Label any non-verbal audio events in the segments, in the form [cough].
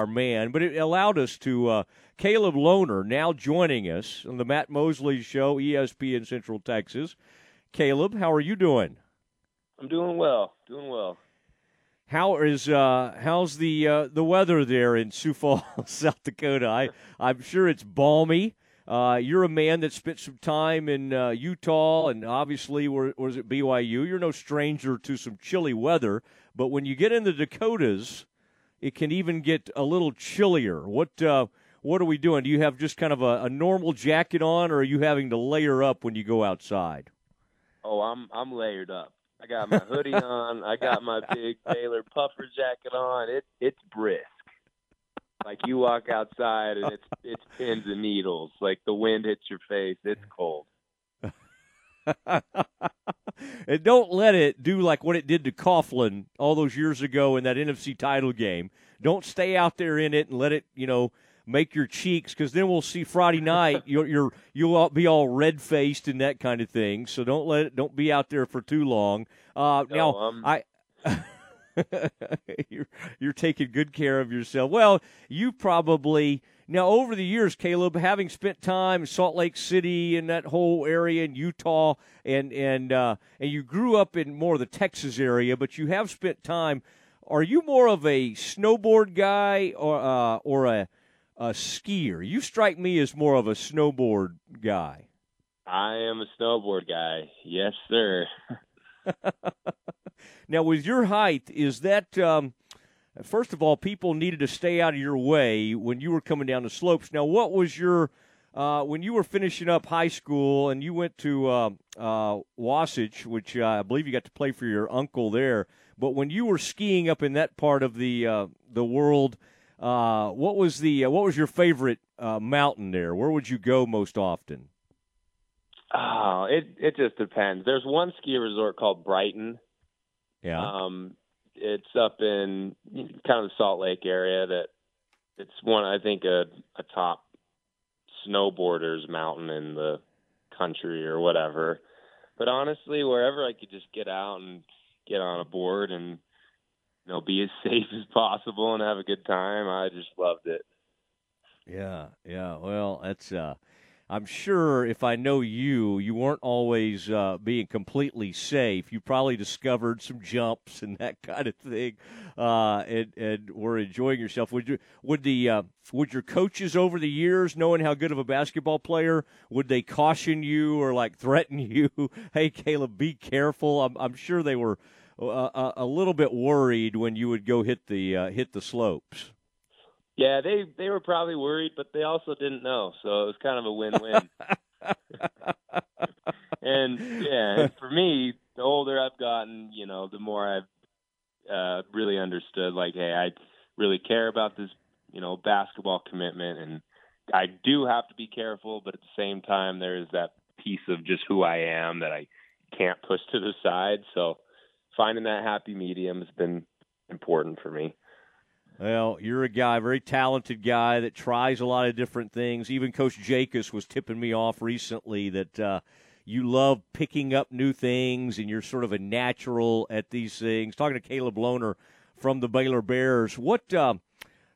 our man, but it allowed us to. Uh, Caleb Lohner now joining us on the Matt Mosley Show, ESPN Central Texas. Caleb, how are you doing? I'm doing well. Doing well. How is uh, how's the uh, the weather there in Sioux Falls, [laughs] South Dakota? I I'm sure it's balmy. Uh, you're a man that spent some time in uh, Utah and obviously where, was it BYU. You're no stranger to some chilly weather, but when you get in the Dakotas, it can even get a little chillier. What uh, what are we doing? Do you have just kind of a, a normal jacket on, or are you having to layer up when you go outside? Oh, I'm I'm layered up. I got my hoodie [laughs] on. I got my big Taylor puffer jacket on. It it's brisk. Like you walk outside and it's it's pins and needles. Like the wind hits your face. It's cold. [laughs] and don't let it do like what it did to Coughlin all those years ago in that NFC title game. Don't stay out there in it and let it, you know, make your cheeks because then we'll see Friday night you're, you're you'll be all red faced and that kind of thing. So don't let it don't be out there for too long. Uh, no, now um... I. [laughs] [laughs] you're you're taking good care of yourself. Well, you probably now over the years, Caleb, having spent time in Salt Lake City and that whole area in Utah, and and uh, and you grew up in more of the Texas area, but you have spent time. Are you more of a snowboard guy or uh, or a a skier. You strike me as more of a snowboard guy. I am a snowboard guy. Yes, sir. [laughs] now, with your height, is that um, first of all, people needed to stay out of your way when you were coming down the slopes. Now, what was your uh, when you were finishing up high school and you went to uh, uh, Wasatch, which uh, I believe you got to play for your uncle there. But when you were skiing up in that part of the uh, the world, uh, what was the what was your favorite mountain there? Where would you go most often? Oh, it it just depends. There's one ski resort called Brighton. Yeah. Um, it's up in kind of the Salt Lake area. That it's one I think a a top snowboarders mountain in the country or whatever. But honestly, wherever I could just get out and get on a board and you know, be as [laughs] safe as possible and have a good time. I just loved it. Yeah, yeah. Well, that's. Uh, I'm sure if I know you, you weren't always uh, being completely safe. You probably discovered some jumps and that [laughs] kind of thing, uh, and and were enjoying yourself. Would you? Would the? Uh, would your coaches over the years, knowing how good of a basketball player, would they caution you or like threaten [laughs] you? hey, Caleb, be careful. I'm, I'm sure they were a, a little bit worried when you would go hit the uh, hit the slopes. Yeah, they they were probably worried, but they also didn't know, so it was kind of a win-win. [laughs] and yeah, and for me, the older I've gotten, you know, the more I've uh, really understood. Like, hey, I really care about this, you know, basketball commitment, and I do have to be careful, but at the same time, there is that piece of just who I am that I can't push to the side. So finding that happy medium has been important for me. Well, you're a guy, very talented guy that tries a lot of different things. Even Coach Jacobs was tipping me off recently that uh, you love picking up new things and you're sort of a natural at these things. Talking to Caleb Lohner from the Baylor Bears. What, uh,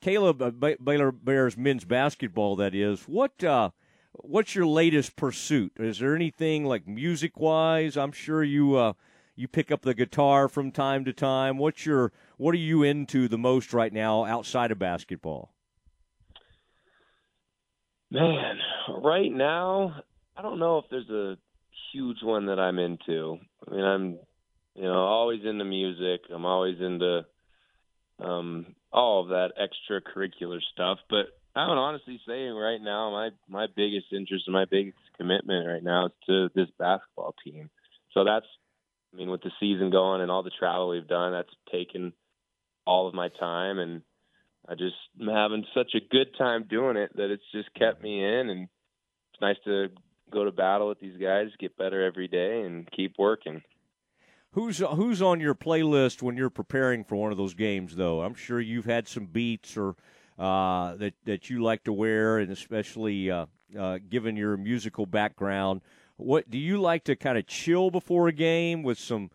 Caleb, uh, Baylor Bears men's basketball, that is, what, uh, what's your latest pursuit? Is there anything like music wise? I'm sure you uh, you pick up the guitar from time to time. What's your what are you into the most right now outside of basketball? Man, right now, I don't know if there's a huge one that I'm into. I mean, I'm you know always into music. I'm always into um, all of that extracurricular stuff. But I would honestly say right now, my my biggest interest and my biggest commitment right now is to this basketball team. So that's I mean, with the season going and all the travel we've done, that's taken all of my time, and I just am having such a good time doing it that it's just kept me in, and it's nice to go to battle with these guys, get better every day, and keep working. Who's who's on your playlist when you're preparing for one of those games? Though I'm sure you've had some beats or uh, that that you like to wear, and especially uh, uh, given your musical background, what do you like to kind of chill before a game with some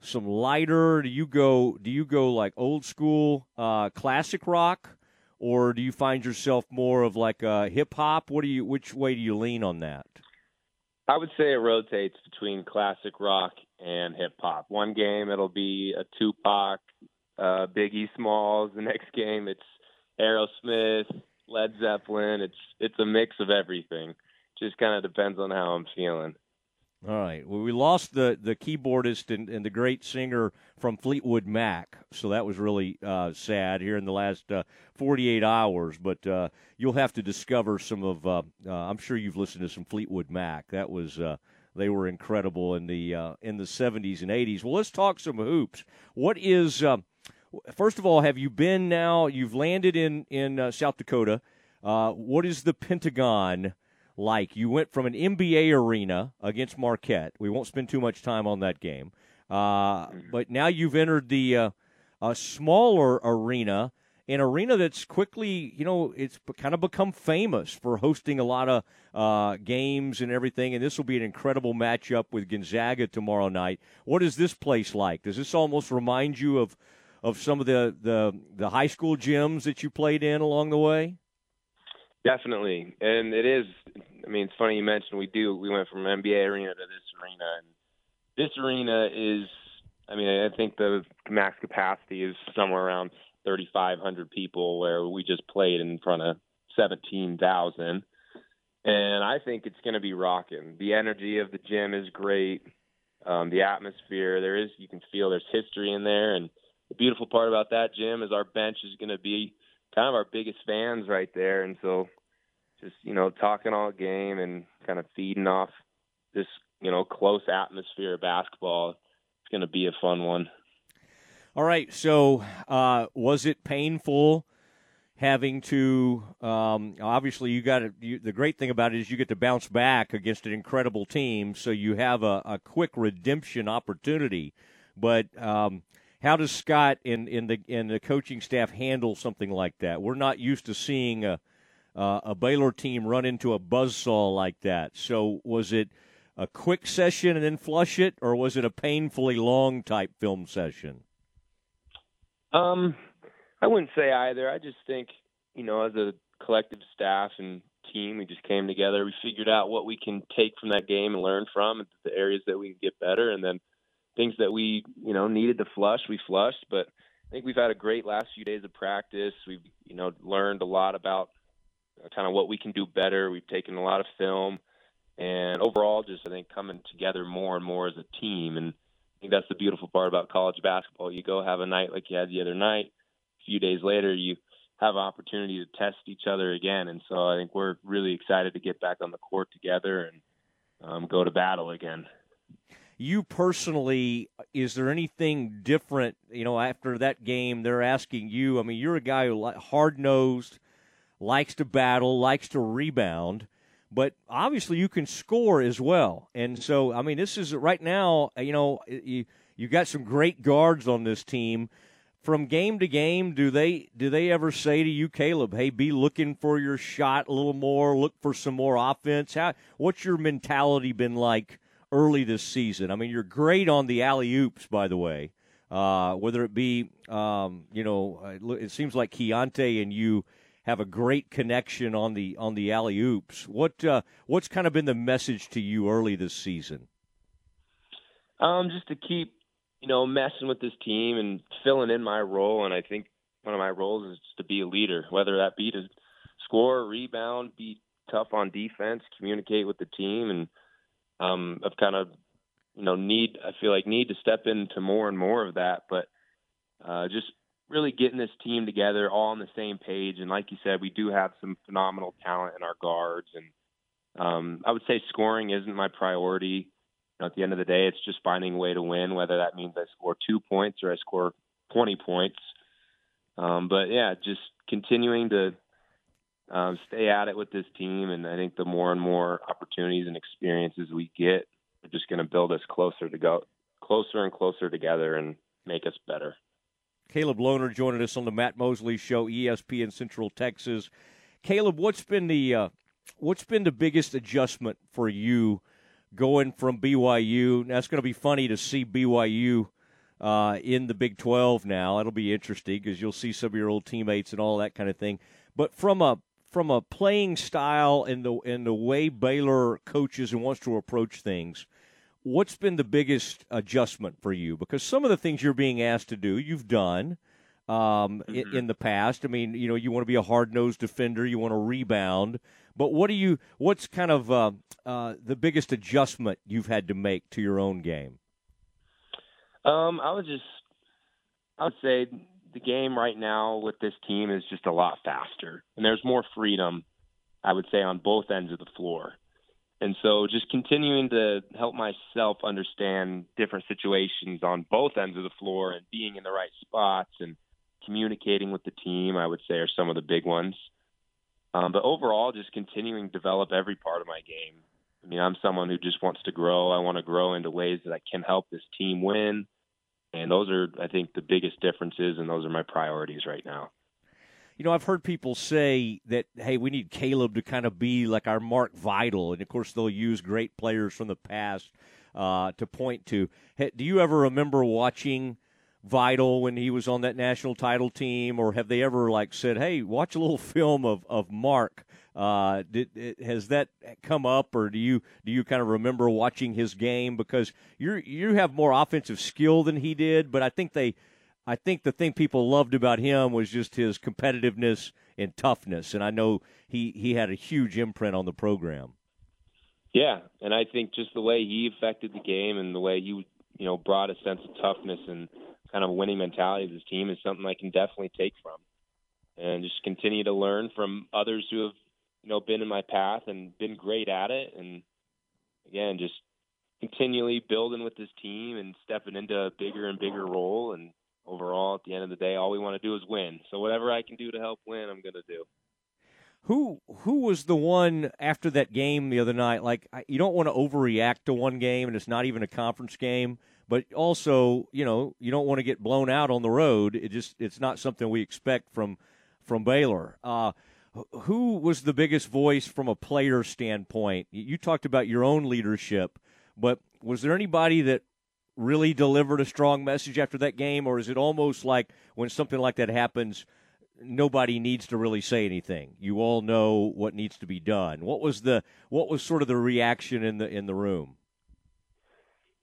some lighter? Do you go do you go like old school uh, classic rock, or do you find yourself more of like a hip hop? What do you? Which way do you lean on that? I would say it rotates between classic rock and hip hop. One game it'll be a Tupac, uh, Biggie Smalls. The next game it's Aerosmith, Led Zeppelin. It's it's a mix of everything. Just kind of depends on how I'm feeling. All right. Well, we lost the the keyboardist and, and the great singer from Fleetwood Mac, so that was really uh, sad here in the last uh, 48 hours. But uh, you'll have to discover some of. Uh, uh, I'm sure you've listened to some Fleetwood Mac. That was uh, they were incredible in the in the 70s and 80s. Well, let's talk some hoops. What is first of all? Have you been now? You've landed in in South Dakota. what is the Pentagon? Like. You went from an NBA arena against Marquette. We won't spend too much time on that game. Uh, but now you've entered the uh, a smaller arena, an arena that's quickly, you know, it's kind of become famous for hosting a lot of uh, games and everything. And this will be an incredible matchup with Gonzaga tomorrow night. What is this place like? Does this almost remind you of of some of the the, the high school gyms that you played in along the way? Definitely, and it is. I mean, it's funny you mentioned we do. We went from NBA arena to this arena, and this arena is. I mean, I think the max capacity is somewhere around 3,500 people, where we just played in front of 17,000. And I think it's going to be rocking. The energy of the gym is great. Um, the atmosphere, there is, you can feel there's history in there. And the beautiful part about that gym is our bench is going to be kind of our biggest fans right there. And so just, you know, talking all game and kind of feeding off this, you know, close atmosphere of basketball. It's going to be a fun one. All right. So, uh, was it painful having to? Um, obviously, you got to. you, the great thing about it is you get to bounce back against an incredible team, so you have a, a quick redemption opportunity. But um, how does Scott and the and the coaching staff handle something like that? We're not used to seeing a uh, a Baylor team run into a buzzsaw like that. So was it a quick session and then flush it, or was it a painfully long type film session? Um, I wouldn't say either. I just think you know, as a collective staff and team, we just came together. We figured out what we can take from that game and learn from, the areas that we can get better, and then things that we you know needed to flush, we flushed. But I think we've had a great last few days of practice. We've you know learned a lot about uh, kind of what we can do better. We've taken a lot of film, and overall, just I think coming together more and more as a team. And I think that's the beautiful part about college basketball. You go have a night like you had the other night. A few days later, you have an opportunity to test each other again. And so I think we're really excited to get back on the court together and um, go to battle again you personally, is there anything different? You know, after that game, they're asking you. I mean, you're a guy who hard nosed, likes to battle, likes to rebound, but obviously you can score as well. And so, I mean, this is right now. Uh, you know, you you got some great guards on this team. From game to game, do they do they ever say to you, Caleb, "Hey, be looking for your shot a little more, look for some more offense"? How what's your mentality been like? Early this season. I mean, you're great on the alley oops, by the way. Uh, whether it be, um, you know, uh, it seems like Keyonte and you have a great connection on the on the alley oops. What uh, what's kind of been the message to you early this season? Um, just to keep, you know, messing with this team and filling in my role. And I think one of my roles is to be a leader, whether that be to score, rebound, be tough on defense, communicate with the team, and um, I've kind of, you know, need I feel like need to step into more and more of that. But uh, just really getting this team together, all on the same page. And like you said, we do have some phenomenal talent in our guards. And um, I would say scoring isn't my priority. You know, at the end of the day, it's just finding a way to win, whether that means I score two points or I score 20 points. Um, but yeah, just continuing to um, stay at it with this team. And I think the more and more opportunities and experiences we get are just going to build us closer to go closer and closer together and make us better. Caleb Lohner joining us on the Matt Mosley Show, ESPN Central Texas. Caleb, what's been the uh, what's been the biggest adjustment for you going from BYU? Now it's going to be funny to see BYU uh, in the Big 12 now. It'll be interesting because you'll see some of your old teammates and all that kind of thing. But from a from a playing style and the and the way Baylor coaches and wants to approach things, what's been the biggest adjustment for you? Because some of the things you're being asked to do, you've done um, mm-hmm. in, in, the past. I mean, you know, you want to be a hard nosed defender, you want to rebound. But what do you? What's kind of uh, uh, the biggest adjustment you've had to make to your own game? Um, I would just, I would say the game right now with this team is just a lot faster, and there's more freedom. I would say on both ends of the floor. And so just continuing to help myself understand different situations on both ends of the floor and being in the right spots and communicating with the team, I would say, are some of the big ones. Um, but overall, just continuing to develop every part of my game. I mean, I'm someone who just wants to grow. I want to grow into ways that I can help this team win. And those are, I think, the biggest differences, and those are my priorities right now. You know, I've heard people say that, hey, we need Caleb to kind of be like our Mark Vital. And of course, they'll use great players from the past uh, to point to. Do you ever remember watching Vital when he was on that national title team, or have they ever like said, "Hey, watch a little [laughs] film of of Mark"? Uh, did, has that come up, or do you do you kind of remember watching his game because you you have more offensive skill than he did, but I think they, I think the thing people loved about him was just his competitiveness and toughness, and I know he he had a huge imprint on the program. Yeah, and I think just the way he affected the game and the way he you know brought a sense of toughness and kind of winning mentality to this team is something I can definitely take from, and just continue to learn from others who have you know been in my path and been great at it, and again just continually building with this team and stepping into a bigger and bigger role. And overall at the end of the day all we want to do is win. So whatever i can do to help win i'm going to do. Who who was the one after that game the other night? Like you don't want to overreact to one game and it's not even a conference game but also you know you don't want to get blown out on the road. It just it's not something we expect from from Baylor. Uh, who was the biggest voice from a player standpoint? You talked about your own leadership, but was there anybody that really delivered a strong message after that game, or is it almost like when something like that happens? nobody needs to really say anything. You all know what needs to be done. What was the what was sort of the reaction in the in the room?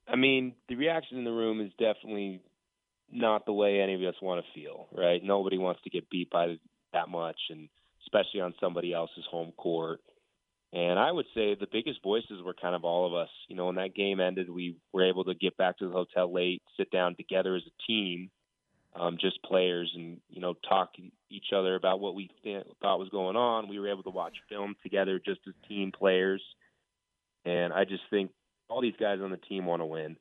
I mean, the reaction in the room is definitely not the way any of us want to feel, right? Nobody wants to get beat by that much, and especially on somebody else's home court. And I would say the biggest voices were kind of all of us. You know, when that game ended, we were able to get back to the hotel late, sit down together as a team, um, just players, and you know, talk each other about what we th- thought was going on. We were able to watch film together, just as team players. And I just think all these guys on the team want to win.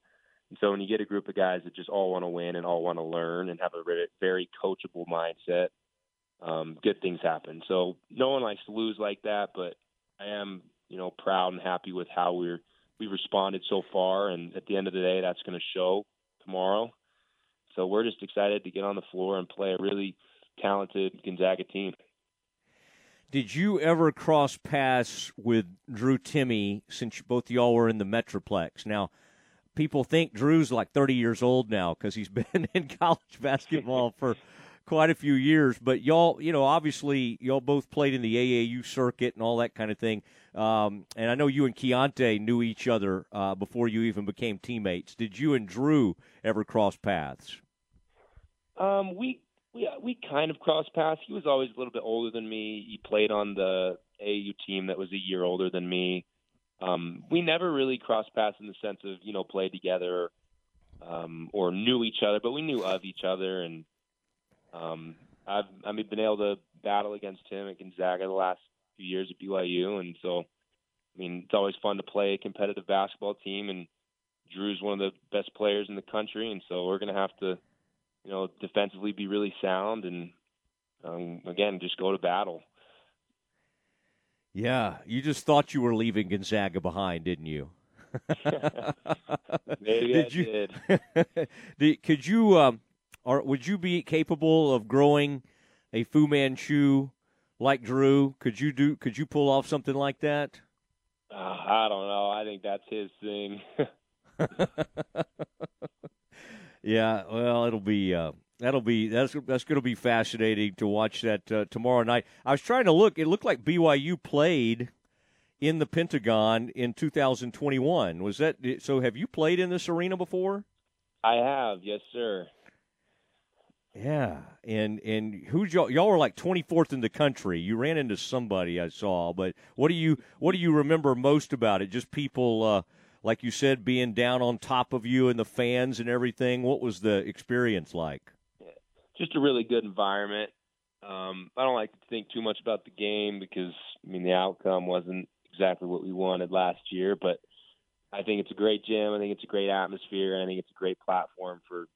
And so when you get a group of guys that just all want to win and all want to learn and have a very coachable mindset, um, good things happen. So no one likes to lose like that, but I am, you know, proud and happy with how we're we've responded so far. And at the end of the day, that's going to show tomorrow. So we're just excited to get on the floor and play a really talented Gonzaga team. Did you ever cross paths with Drew Timme since both y'all were in the Metroplex? Now, people think Drew's like 30 years old now because he's [laughs] been in college basketball for quite a few years. But y'all, you know, obviously y'all both played in the AAU circuit and all that kind of thing. Um, and I know you and Keyonte knew each other uh, before you even became teammates. Did you and Drew ever cross paths? Um, we we we kind of crossed paths. He was always a little bit older than me. He played on the AAU team that was a year older than me. Um, we never really crossed paths in the sense of you know played together um, or knew each other, but we knew of each other, and um, I've I mean been able to battle against him at Gonzaga the last few years at BYU, and so I mean it's always fun to play a competitive basketball team, and Drew's one of the best players in the country, and so we're gonna have to you know, defensively be really sound and um, again just go to battle. Yeah, you just thought you were leaving Gonzaga behind, didn't you? [laughs] Maybe [laughs] did I you, did. [laughs] did. Could you, um, or would you be capable of growing a Fu Manchu like Drew? Could you do? Could you pull off something like that? Uh, I don't know. I think that's his thing. [laughs] Yeah, well, it'll be uh, that'll be that's that's going to be fascinating to watch that uh, tomorrow night. I was trying to look; it looked like BYU played in the Pentagon in 2021. Was that so? Have you played in this arena before? I have, yes, sir. Yeah, and and who's y'all? Y'all were like 24th in the country. You ran into somebody I saw, but what do you what do you remember most about it? Just people, uh, like you said, being down on top of you and the fans and everything. What was the experience like? Just a really good environment. Um, I don't like to think too much about the game because I mean the outcome wasn't exactly what we wanted last year, but I think it's a great gym. I think it's a great atmosphere, and I think it's a great platform for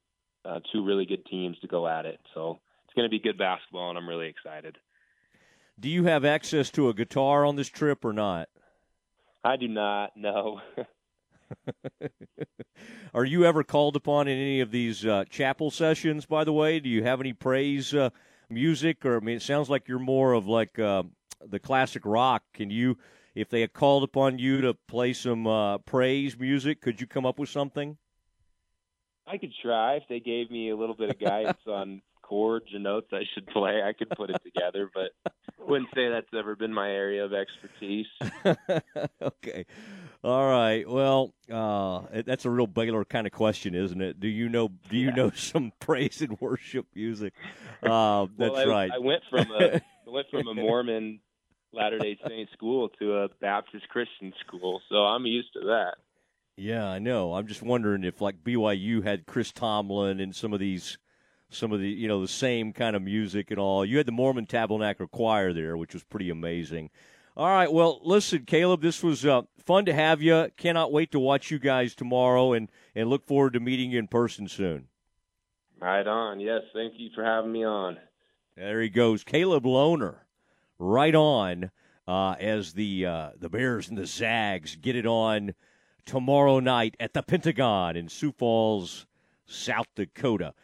uh, two really good teams to go at it. So it's going to be good basketball, and I'm really excited. Do you have access to a guitar on this trip or not? I do not. No. [laughs] [laughs] Are you ever called upon in any of these uh, chapel sessions? By the way, do you have any praise uh, music, or I mean, it sounds like you're more of like uh, the classic rock. Can you, if they had called upon you to play some uh, praise music, could you come up with something? I could try if they gave me a little bit of guidance [laughs] on chords or notes I should play. I could put it together, but wouldn't say that's ever been my area of expertise. [laughs] okay. All right. Well, uh, that's a real Baylor kind of question, isn't it? Do you know? Do you yeah. know [laughs] some praise and worship music? Uh, that's well, I, right. I went from a I went from a Mormon Latter Day Saint school to a Baptist Christian school, so I'm used to that. Yeah, I know. I'm just wondering if like BYU had Chris Tomlin and some of these some of the you know the same kind of music and all. You had the Mormon Tabernacle Choir there, which was pretty amazing. All right, well, listen, Caleb, this was uh, fun to have you. Cannot wait to watch you guys tomorrow, and and look forward to meeting you in person soon. Right on. Yes, thank you for having me on. There he goes, Caleb Lohner. Right on uh, as the uh, the Bears and the Zags get it on tomorrow night at the Pentagon in Sioux Falls, South Dakota.